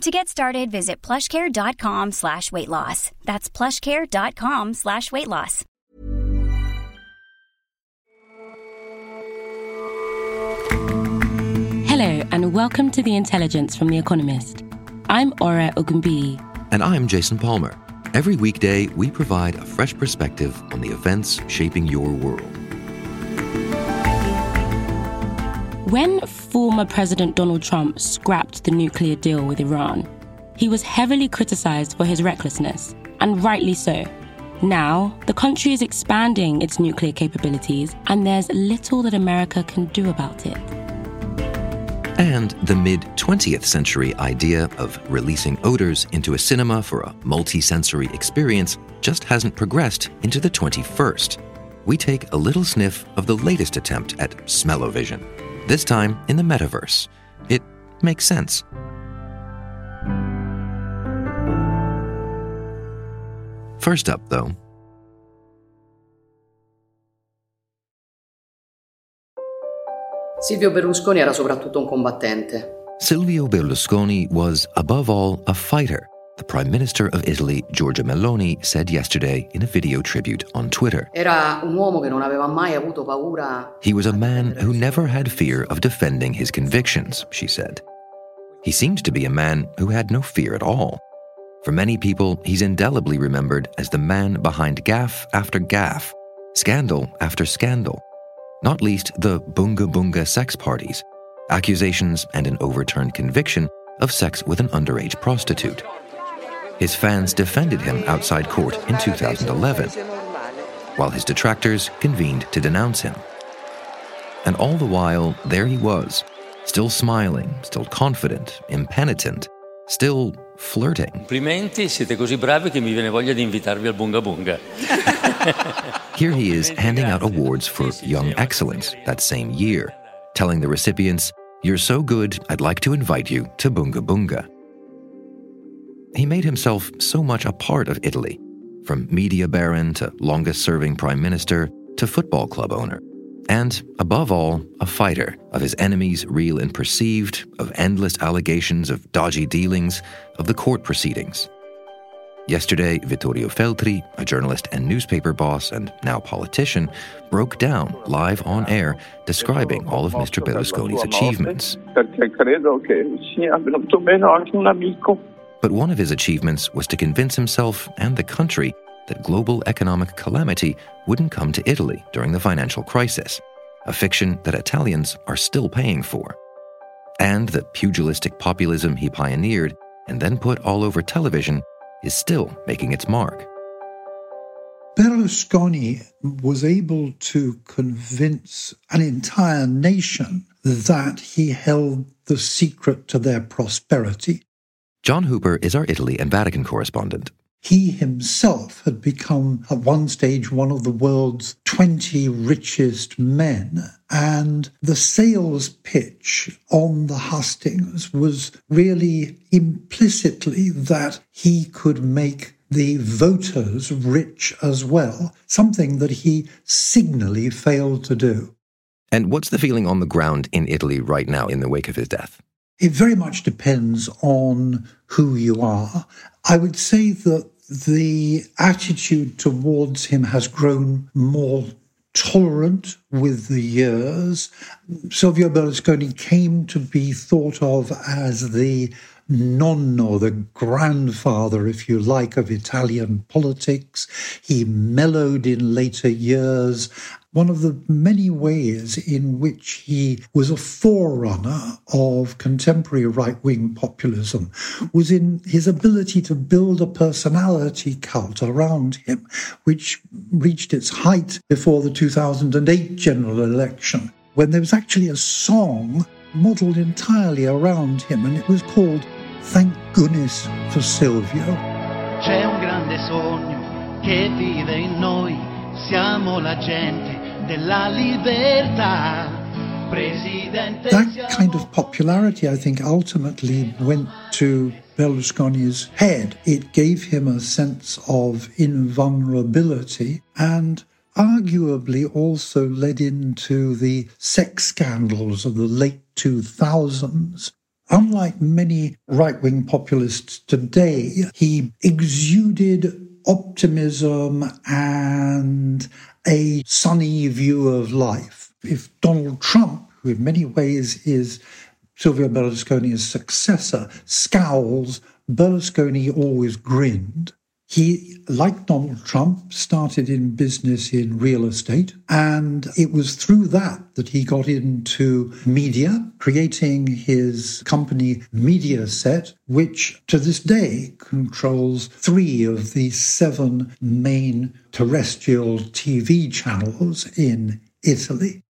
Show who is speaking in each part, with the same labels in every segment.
Speaker 1: To get started, visit plushcare.com slash weight loss. That's plushcare.com slash weight loss.
Speaker 2: Hello, and welcome to The Intelligence from The Economist. I'm Aura Ogunbiyi.
Speaker 3: And I'm Jason Palmer. Every weekday, we provide a fresh perspective on the events shaping your world.
Speaker 2: When former President Donald Trump scrapped the nuclear deal with Iran, he was heavily criticized for his recklessness, and rightly so. Now, the country is expanding its nuclear capabilities, and there's little that America can do about it.
Speaker 3: And the mid 20th century idea of releasing odors into a cinema for a multi-sensory experience just hasn't progressed into the 21st. We take a little sniff of the latest attempt at smell-o-vision, this time in the metaverse. It makes sense. First up, though,
Speaker 4: Silvio Berlusconi era soprattutto un combattente.
Speaker 3: Silvio Berlusconi was, above all, a fighter, the Prime Minister of Italy, Giorgia Meloni, said yesterday in a video tribute on Twitter.
Speaker 4: Era un uomo che non aveva mai avuto paura.
Speaker 3: He was a man who never had fear of defending his convictions, she said. He seemed to be a man who had no fear at all. For many people, he's indelibly remembered as the man behind gaffe after gaffe, scandal after scandal, not least the Bunga Bunga sex parties, accusations and an overturned conviction of sex with an underage prostitute. His fans defended him outside court in 2011, while his detractors convened to denounce him. And all the while, there he was, still smiling, still confident, impenitent, still flirting.
Speaker 5: Complimenti, siete così bravi che mi viene voglia di invitarvi al Bunga Bunga.
Speaker 3: Here he is handing out awards for Young Excellence that same year, telling the recipients, You're so good, I'd like to invite you to Bunga Bunga. He made himself so much a part of Italy, from media baron to longest serving prime minister to football club owner. And, above all, a fighter of his enemies, real and perceived, of endless allegations of dodgy dealings, of the court proceedings. Yesterday, Vittorio Feltri, a journalist and newspaper boss and now politician, broke down live on air describing all of Mr. Berlusconi's achievements. But one of his achievements was to convince himself and the country that global economic calamity wouldn't come to Italy during the financial crisis, a fiction that Italians are still paying for. And the pugilistic populism he pioneered and then put all over television is still making its mark.
Speaker 6: Berlusconi was able to convince an entire nation that he held the secret to their prosperity.
Speaker 3: John Hooper is our Italy and Vatican correspondent.
Speaker 6: He himself had become, at one stage, one of the world's 20 richest men. And the sales pitch on the hustings was really implicitly that he could make the voters rich as well, something that he signally failed to do.
Speaker 3: And what's the feeling on the ground in Italy right now in the wake of his death?
Speaker 6: It very much depends on who you are. I would say that the attitude towards him has grown more tolerant with the years. Silvio Berlusconi came to be thought of as the nonno, the grandfather, if you like, of Italian politics. He mellowed in later years. One of the many ways in which he was a forerunner of contemporary right wing populism was in his ability to build a personality cult around him, which reached its height before the 2008 general election, when there was actually a song modeled entirely around him, and it was called Thank Goodness for Silvio.
Speaker 7: C'è un grande sogno che vive in noi siamo la gente.
Speaker 6: That kind of popularity, I think, ultimately went to Berlusconi's head. It gave him a sense of invulnerability and arguably also led into the sex scandals of the late 2000s. Unlike many right wing populists today, he exuded optimism and a sunny view of life. If Donald Trump, who in many ways is Silvio Berlusconi's successor, scowls, Berlusconi always grinned. He, like Donald Trump, started in business in real estate, and it was through that that he got into media, creating his company Mediaset, which to this day controls three of the seven main terrestrial TV channels in Italy.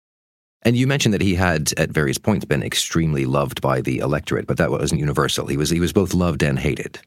Speaker 3: And you mentioned that he had, at various points, been extremely loved by the electorate, but that wasn't universal. He was he was both loved and hated.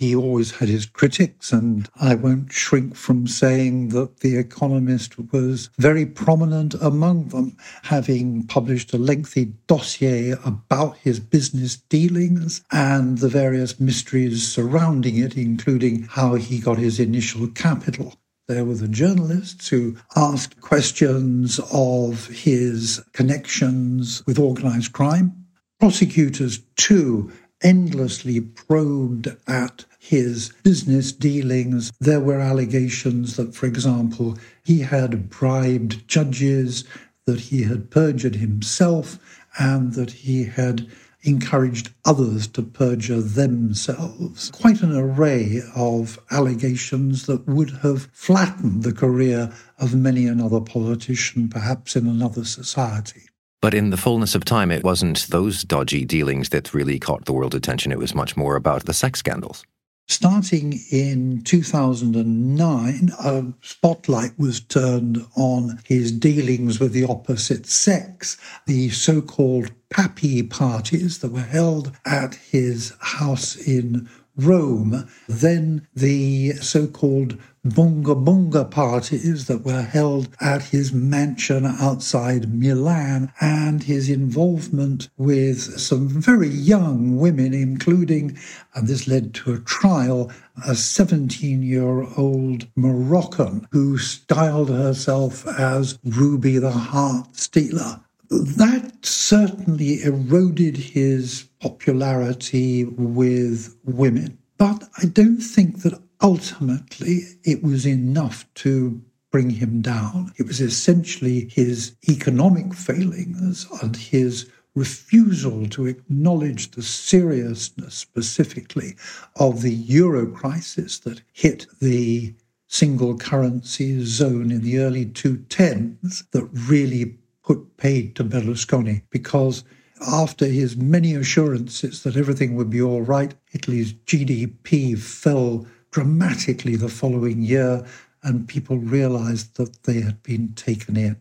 Speaker 6: He always had his critics, and I won't shrink from saying that The Economist was very prominent among them, having published a lengthy dossier about his business dealings and the various mysteries surrounding it, including how he got his initial capital. There were the journalists who asked questions of his connections with organized crime. Prosecutors, too, endlessly probed at his business dealings. There were allegations that, for example, he had bribed judges, that he had perjured himself, and that he had encouraged others to perjure themselves. Quite an array of allegations that would have flattened the career of many another politician, perhaps in another society.
Speaker 3: But in the fullness of time, it wasn't those dodgy dealings that really caught the world's attention. It was much more about the sex scandals.
Speaker 6: Starting in 2009, a spotlight was turned on his dealings with the opposite sex, the so called pappy parties that were held at his house in Rome, then the so called bunga bunga parties that were held at his mansion outside Milan, and his involvement with some very young women, including, and this led to a trial, a 17 year old Moroccan who styled herself as Ruby the Heart Stealer. That certainly eroded his popularity with women. But I don't think that ultimately it was enough to bring him down. It was essentially his economic failings and his refusal to acknowledge the seriousness specifically of the euro crisis that hit the single currency zone in the early 2010s that really put paid to Berlusconi because after his many assurances that everything would be all right, Italy's GDP fell dramatically the following year, and people realized that they had been taken in.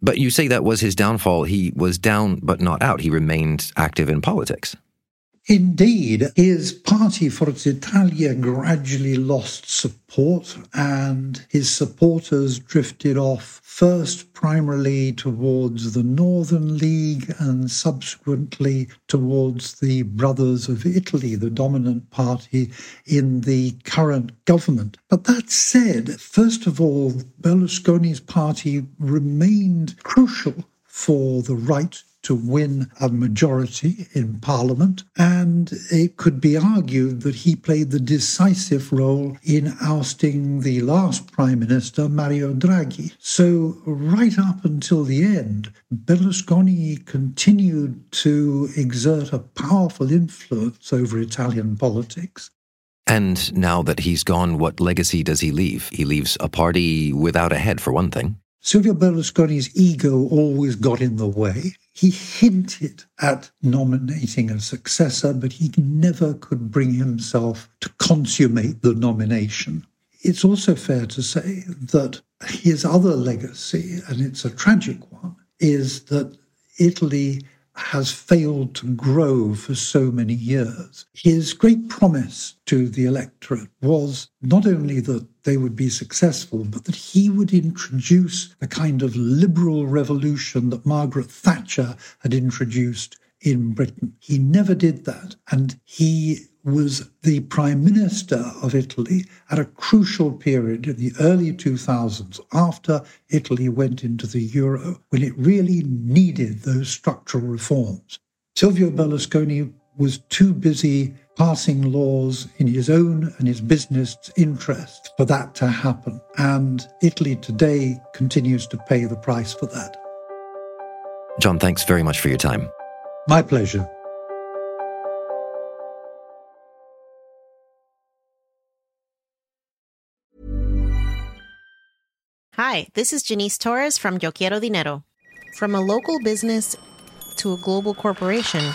Speaker 3: But you say that was his downfall. He was down, but not out. He remained active in politics.
Speaker 6: Indeed, his party, Forza Italia, gradually lost support, and his supporters drifted off first primarily towards the Northern League and subsequently towards the Brothers of Italy, the dominant party in the current government. But that said, first of all, Berlusconi's party remained crucial for the right to win a majority in Parliament, and it could be argued that he played the decisive role in ousting the last Prime Minister, Mario Draghi. So, right up until the end, Berlusconi continued to exert a powerful influence over Italian politics.
Speaker 3: And now that he's gone, what legacy does he leave? He leaves a party without a head, for one thing.
Speaker 6: Silvio Berlusconi's ego always got in the way. He hinted at nominating a successor, but he never could bring himself to consummate the nomination. It's also fair to say that his other legacy, and it's a tragic one, is that Italy has failed to grow for so many years. His great promise to the electorate was not only that they would be successful, but that he would introduce the kind of liberal revolution that Margaret Thatcher had introduced in Britain. He never did that. And he was the Prime Minister of Italy at a crucial period in the early 2000s after Italy went into the euro when it really needed those structural reforms. Silvio Berlusconi was too busy passing laws in his own and his business interest for that to happen. And Italy today continues to pay the price for that.
Speaker 3: John, thanks very much for your time.
Speaker 6: My pleasure.
Speaker 8: Hi, this is Janice Torres from Yo Quiero Dinero. From a local business to a global corporation,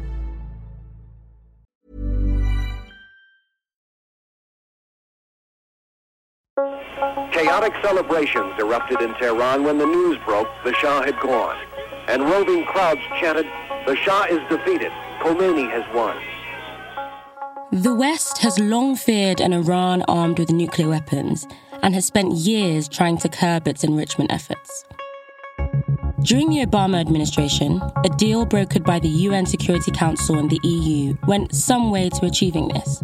Speaker 9: Chaotic celebrations erupted in Tehran when the news broke the Shah had gone. And roving crowds chanted, the Shah is defeated, Khomeini has won.
Speaker 2: The West has long feared an Iran armed with nuclear weapons and has spent years trying to curb its enrichment efforts. During the Obama administration, a deal brokered by the UN Security Council and the EU went some way to achieving this.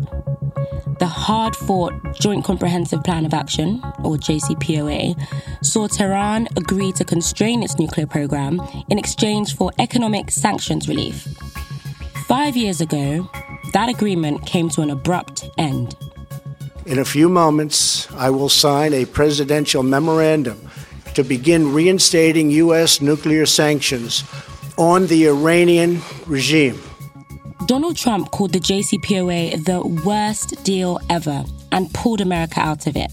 Speaker 2: The hard fought Joint Comprehensive Plan of Action, or JCPOA, saw Tehran agree to constrain its nuclear program in exchange for economic sanctions relief. Five years ago, that agreement came to an abrupt end.
Speaker 10: In a few moments, I will sign a presidential memorandum to begin reinstating U.S. nuclear sanctions on the Iranian regime.
Speaker 2: Donald Trump called the JCPOA the worst deal ever and pulled America out of it.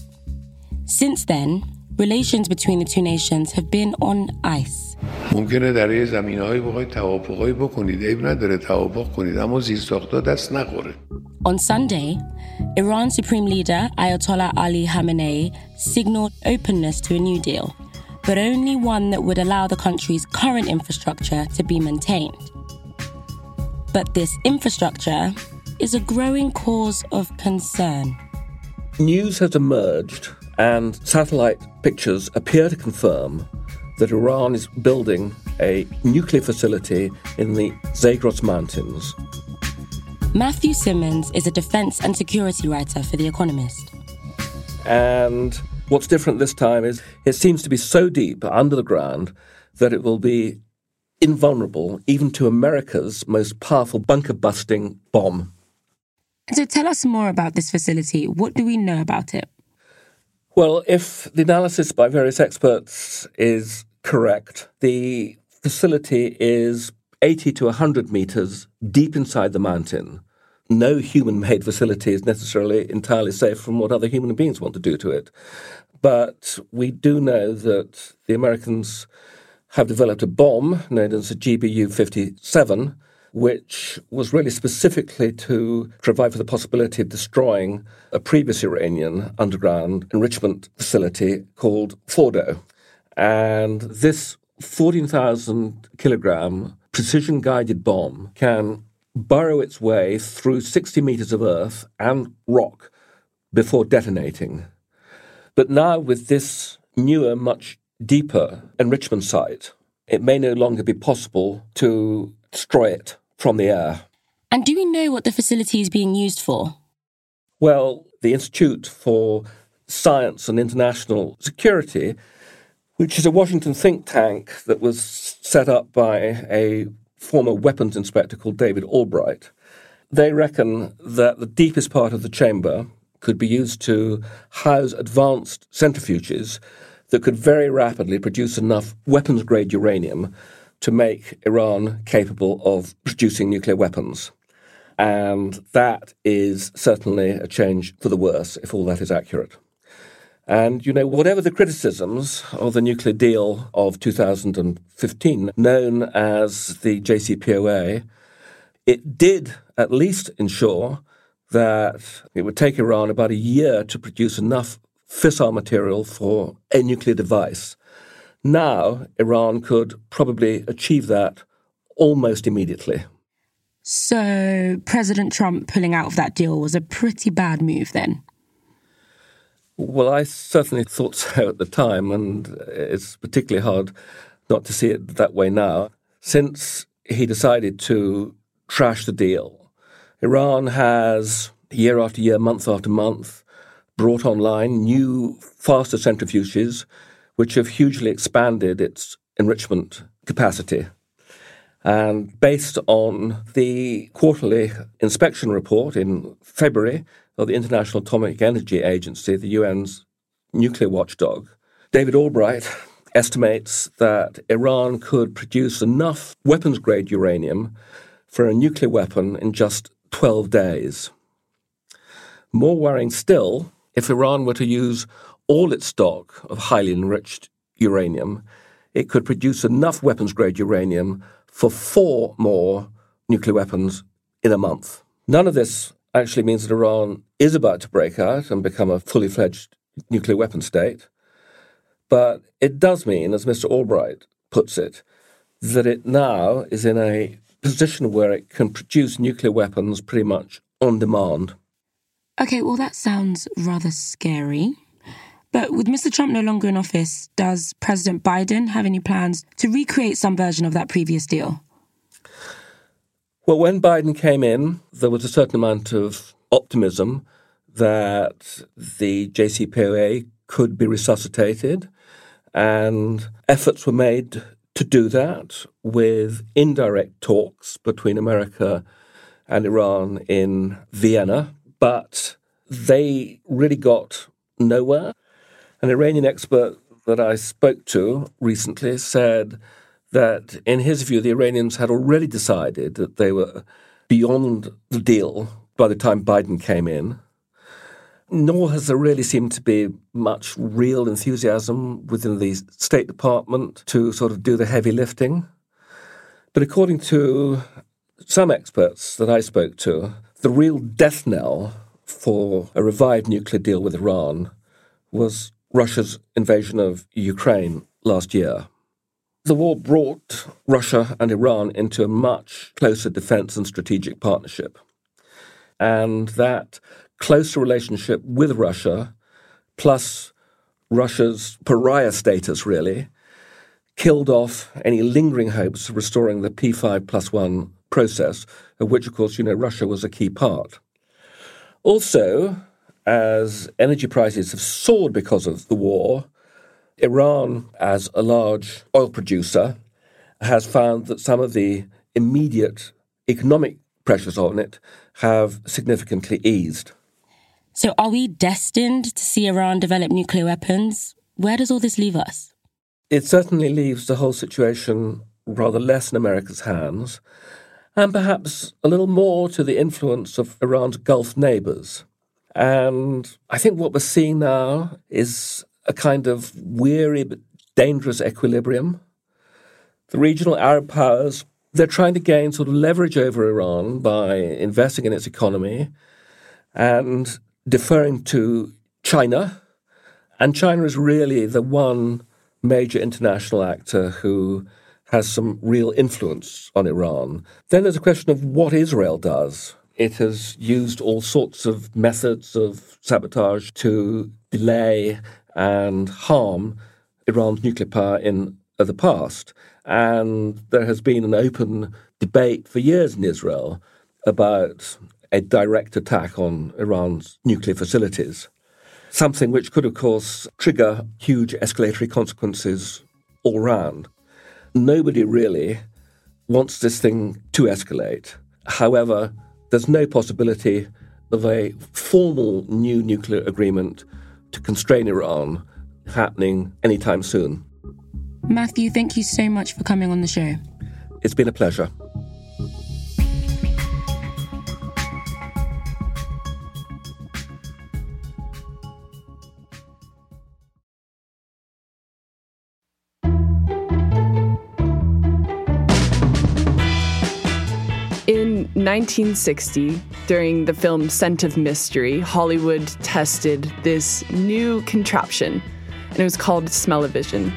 Speaker 2: Since then, relations between the two nations have been on ice.
Speaker 11: ممکنه در یه زمین های بخواید توافقایی بکنید عیب نداره توافق کنید اما زیرساختا دست نخوره
Speaker 2: On Sunday, Iran's supreme leader Ayatollah Ali Khamenei signaled openness to a new deal, but only one that would allow the country's current infrastructure to be maintained. But this infrastructure is a growing cause of concern.
Speaker 12: News has emerged, and satellite pictures appear to confirm that Iran is building a nuclear facility in the Zagros Mountains.
Speaker 2: Matthew Symonds is a defense and security writer for The Economist.
Speaker 12: And what's different this time is it seems to be so deep under the ground that it will be invulnerable even to America's most powerful bunker busting bomb.
Speaker 2: So tell us more about this facility. What do we know about it?
Speaker 12: Well, if the analysis by various experts is correct, the facility is 80 to 100 meters deep inside the mountain. No human made facility is necessarily entirely safe from what other human beings want to do to it. But we do know that the Americans have developed a bomb known as the GBU 57, which was really specifically to provide for the possibility of destroying a previous Iranian underground enrichment facility called Fordow. And this 14,000 kilogram precision guided bomb can burrow its way through 60 meters of earth and rock before detonating. But now, with this newer, much deeper enrichment site, it may no longer be possible to destroy it from the air.
Speaker 2: And do we know what the facility is being used for?
Speaker 12: Well, the Institute for Science and International Security, which is a Washington think tank that was set up by a former weapons inspector called David Albright, they reckon that the deepest part of the chamber could be used to house advanced centrifuges that could very rapidly produce enough weapons grade uranium to make Iran capable of producing nuclear weapons. And that is certainly a change for the worse, if all that is accurate. And, you know, whatever the criticisms of the nuclear deal of 2015, known as the JCPOA, it did at least ensure that it would take Iran about a year to produce enough fissile material for a nuclear device. Now, Iran could probably achieve that almost immediately.
Speaker 2: So, President Trump pulling out of that deal was a pretty bad move then?
Speaker 12: Well, I certainly thought so at the time, and it's particularly hard not to see it that way now. Since he decided to trash the deal, Iran has year after year, month after month, brought online new, faster centrifuges which have hugely expanded its enrichment capacity. And based on the quarterly inspection report in February of the International Atomic Energy Agency, the UN's nuclear watchdog, David Albright estimates that Iran could produce enough weapons grade uranium for a nuclear weapon in just 12 days. More worrying still, if Iran were to use all its stock of highly enriched uranium, it could produce enough weapons grade uranium for four more nuclear weapons in a month. None of this actually means that Iran is about to break out and become a fully fledged nuclear weapon state. But it does mean, as Mr. Albright puts it, that it now is in a position where it can produce nuclear weapons pretty much on demand.
Speaker 2: Okay, well, that sounds rather scary. But with Mr. Trump no longer in office, does President Biden have any plans to recreate some version of that previous deal?
Speaker 12: Well, when Biden came in, there was a certain amount of optimism that the JCPOA could be resuscitated, and efforts were made to do that with indirect talks between America and Iran in Vienna but they really got nowhere. An Iranian expert that I spoke to recently said that, in his view, the Iranians had already decided that they were beyond the deal by the time Biden came in. Nor has there really seemed to be much real enthusiasm within the State Department to sort of do the heavy lifting. But according to some experts that I spoke to, the real death knell for a revived nuclear deal with Iran was Russia's invasion of Ukraine last year. The war brought Russia and Iran into a much closer defense and strategic partnership. And that closer relationship with Russia, plus Russia's pariah status, really, killed off any lingering hopes of restoring the P5 plus one process, of which, of course, you know, Russia was a key part. Also, as energy prices have soared because of the war, Iran, as a large oil producer, has found that some of the immediate economic pressures on it have significantly eased.
Speaker 2: So, are we destined to see Iran develop nuclear weapons? Where does all this leave us?
Speaker 12: It certainly leaves the whole situation rather less in America's hands and perhaps a little more to the influence of Iran's Gulf neighbors. And I think what we're seeing now is a kind of weary but dangerous equilibrium. The regional Arab powers, they're trying to gain sort of leverage over Iran by investing in its economy and deferring to China. And China is really the one major international actor who has some real influence on Iran. Then there's a question of what Israel does. It has used all sorts of methods of sabotage to delay and harm Iran's nuclear power in the past. And there has been an open debate for years in Israel about a direct attack on Iran's nuclear facilities, something which could, of course, trigger huge escalatory consequences all round nobody really wants this thing to escalate. However, there's no possibility of a formal new nuclear agreement to constrain Iran happening anytime soon.
Speaker 2: Matthew, thank you so much for coming on the show.
Speaker 12: It's been a pleasure.
Speaker 13: 1960, during the film Scent of Mystery, Hollywood tested this new contraption, and it was called Smell-O-Vision.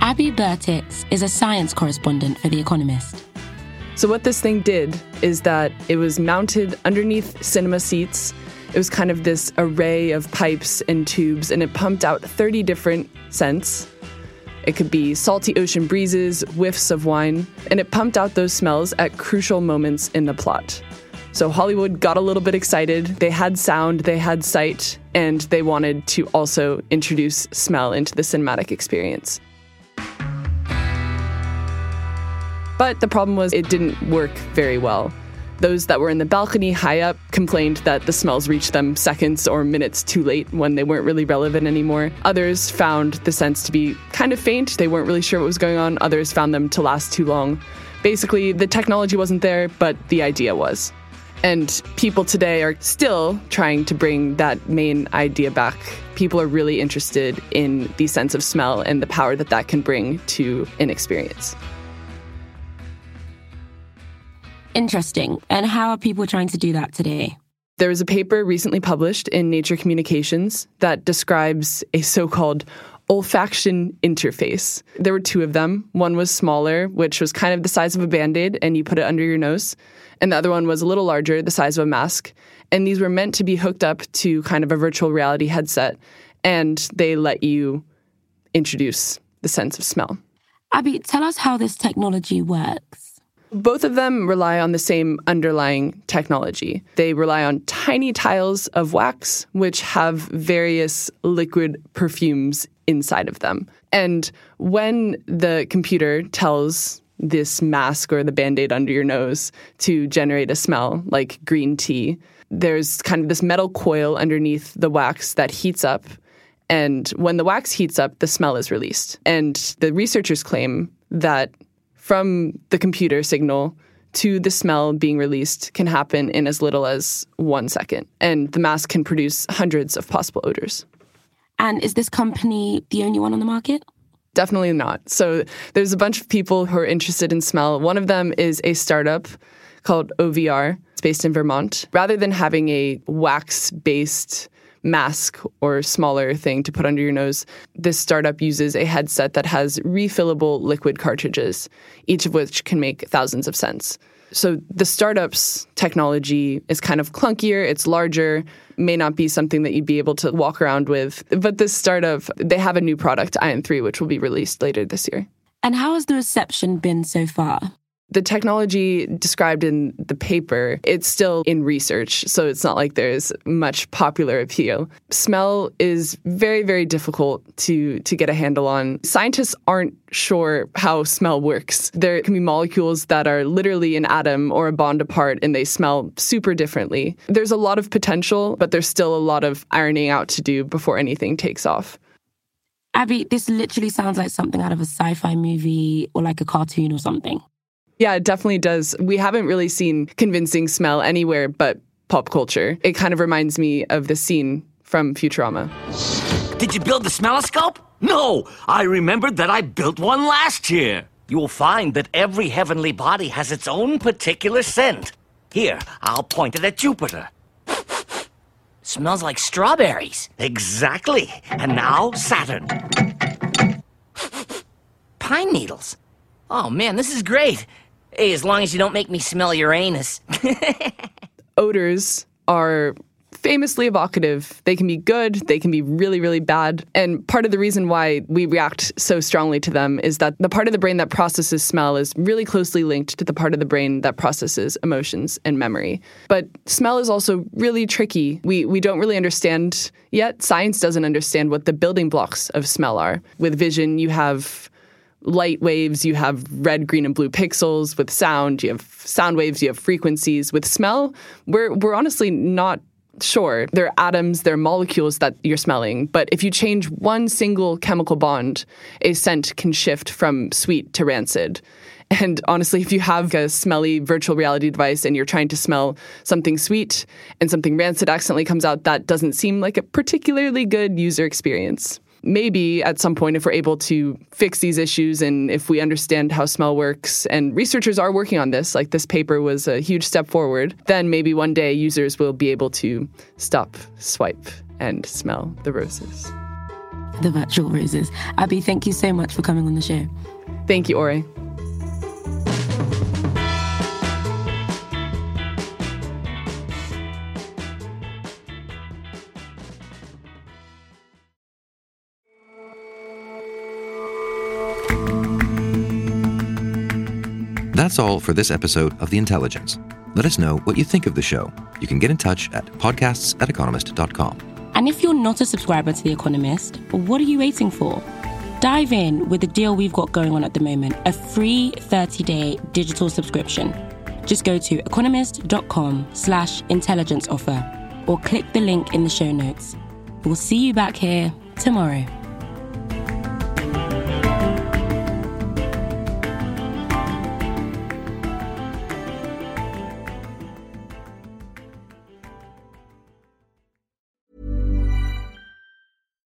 Speaker 2: Abby Bertics is a science correspondent for The Economist.
Speaker 13: So, what this thing did is that it was mounted underneath cinema seats. It was kind of this array of pipes and tubes, and it pumped out 30 different scents. It could be salty ocean breezes, whiffs of wine, and it pumped out those smells at crucial moments in the plot. So Hollywood got a little bit excited. They had sound, they had sight, and they wanted to also introduce smell into the cinematic experience. But the problem was it didn't work very well. Those that were in the balcony high up complained that the smells reached them seconds or minutes too late when they weren't really relevant anymore. Others found the scents to be kind of faint. They weren't really sure what was going on. Others found them to last too long. Basically, the technology wasn't there, but the idea was. And people today are still trying to bring that main idea back. People are really interested in the sense of smell and the power that that can bring to an experience.
Speaker 2: Interesting. And how are people trying to do that today?
Speaker 13: There was a paper recently published in Nature Communications that describes a so called olfaction interface. There were two of them. One was smaller, which was kind of the size of a band aid, and you put it under your nose. And the other one was a little larger, the size of a mask. And these were meant to be hooked up to kind of a virtual reality headset, and they let you introduce the sense of smell.
Speaker 2: Abby, tell us how this technology works.
Speaker 13: Both of them rely on the same underlying technology. They rely on tiny tiles of wax, which have various liquid perfumes inside of them. And when the computer tells this mask or the band aid under your nose to generate a smell like green tea, there's kind of this metal coil underneath the wax that heats up. And when the wax heats up, the smell is released. And the researchers claim that from the computer signal to the smell being released can happen in as little as one second. And the mask can produce hundreds of possible odors.
Speaker 2: And is this company the only one on the market?
Speaker 13: Definitely not. So there's a bunch of people who are interested in smell. One of them is a startup called OVR. It's based in Vermont. Rather than having a wax based mask or smaller thing to put under your nose. This startup uses a headset that has refillable liquid cartridges, each of which can make thousands of scents. So the startup's technology is kind of clunkier, it's larger, may not be something that you'd be able to walk around with. But this startup, they have a new product, Ion 3, which will be released later this year.
Speaker 2: And how has the reception been so far?
Speaker 13: The technology described in the paper, it's still in research, so it's not like there's much popular appeal. Smell is very, very difficult to, to get a handle on. Scientists aren't sure how smell works. There can be molecules that are literally an atom or a bond apart and they smell super differently. There's a lot of potential, but there's still a lot of ironing out to do before anything takes off.
Speaker 2: Abby, this literally sounds like something out of a sci fi movie or like a cartoon or something.
Speaker 13: Yeah, it definitely does. We haven't really seen convincing smell anywhere but pop culture. It kind of reminds me of the scene from Futurama.
Speaker 14: Did you build the smelloscope? No, I remembered that I built one last year. You will find that every heavenly body has its own particular scent. Here, I'll point it at Jupiter. Smells like strawberries. Exactly. And now Saturn. Pine needles. Oh man, this is great. Hey, as long as you don't make me smell your anus.
Speaker 13: Odors are famously evocative. They can be good, they can be really, really bad. And part of the reason why we react so strongly to them is that the part of the brain that processes smell is really closely linked to the part of the brain that processes emotions and memory. But smell is also really tricky. We, we don't really understand yet. Science doesn't understand what the building blocks of smell are. With vision, you have light waves, you have red, green, and blue pixels. With sound, you have sound waves, you have frequencies. With smell, we're we're honestly not sure. They're atoms, they're molecules that you're smelling. But if you change one single chemical bond, a scent can shift from sweet to rancid. And honestly, if you have a smelly virtual reality device and you're trying to smell something sweet and something rancid accidentally comes out, that doesn't seem like a particularly good user experience maybe at some point, if we're able to fix these issues and if we understand how smell works, and researchers are working on this, like this paper was a huge step forward, then maybe one day users will be able to stop, swipe, and smell the roses.
Speaker 2: The virtual roses. Abby, thank you so much for coming on the show.
Speaker 13: Thank you, Ori.
Speaker 3: That's all for this episode of The Intelligence. Let us know what you think of the show. You can get in touch at podcasts at economist.com.
Speaker 2: And if you're not a subscriber to The Economist, what are you waiting for? Dive in with the deal we've got going on at the moment a free 30 day digital subscription. Just go to economist.com slash intelligence offer or click the link in the show notes. We'll see you back here tomorrow.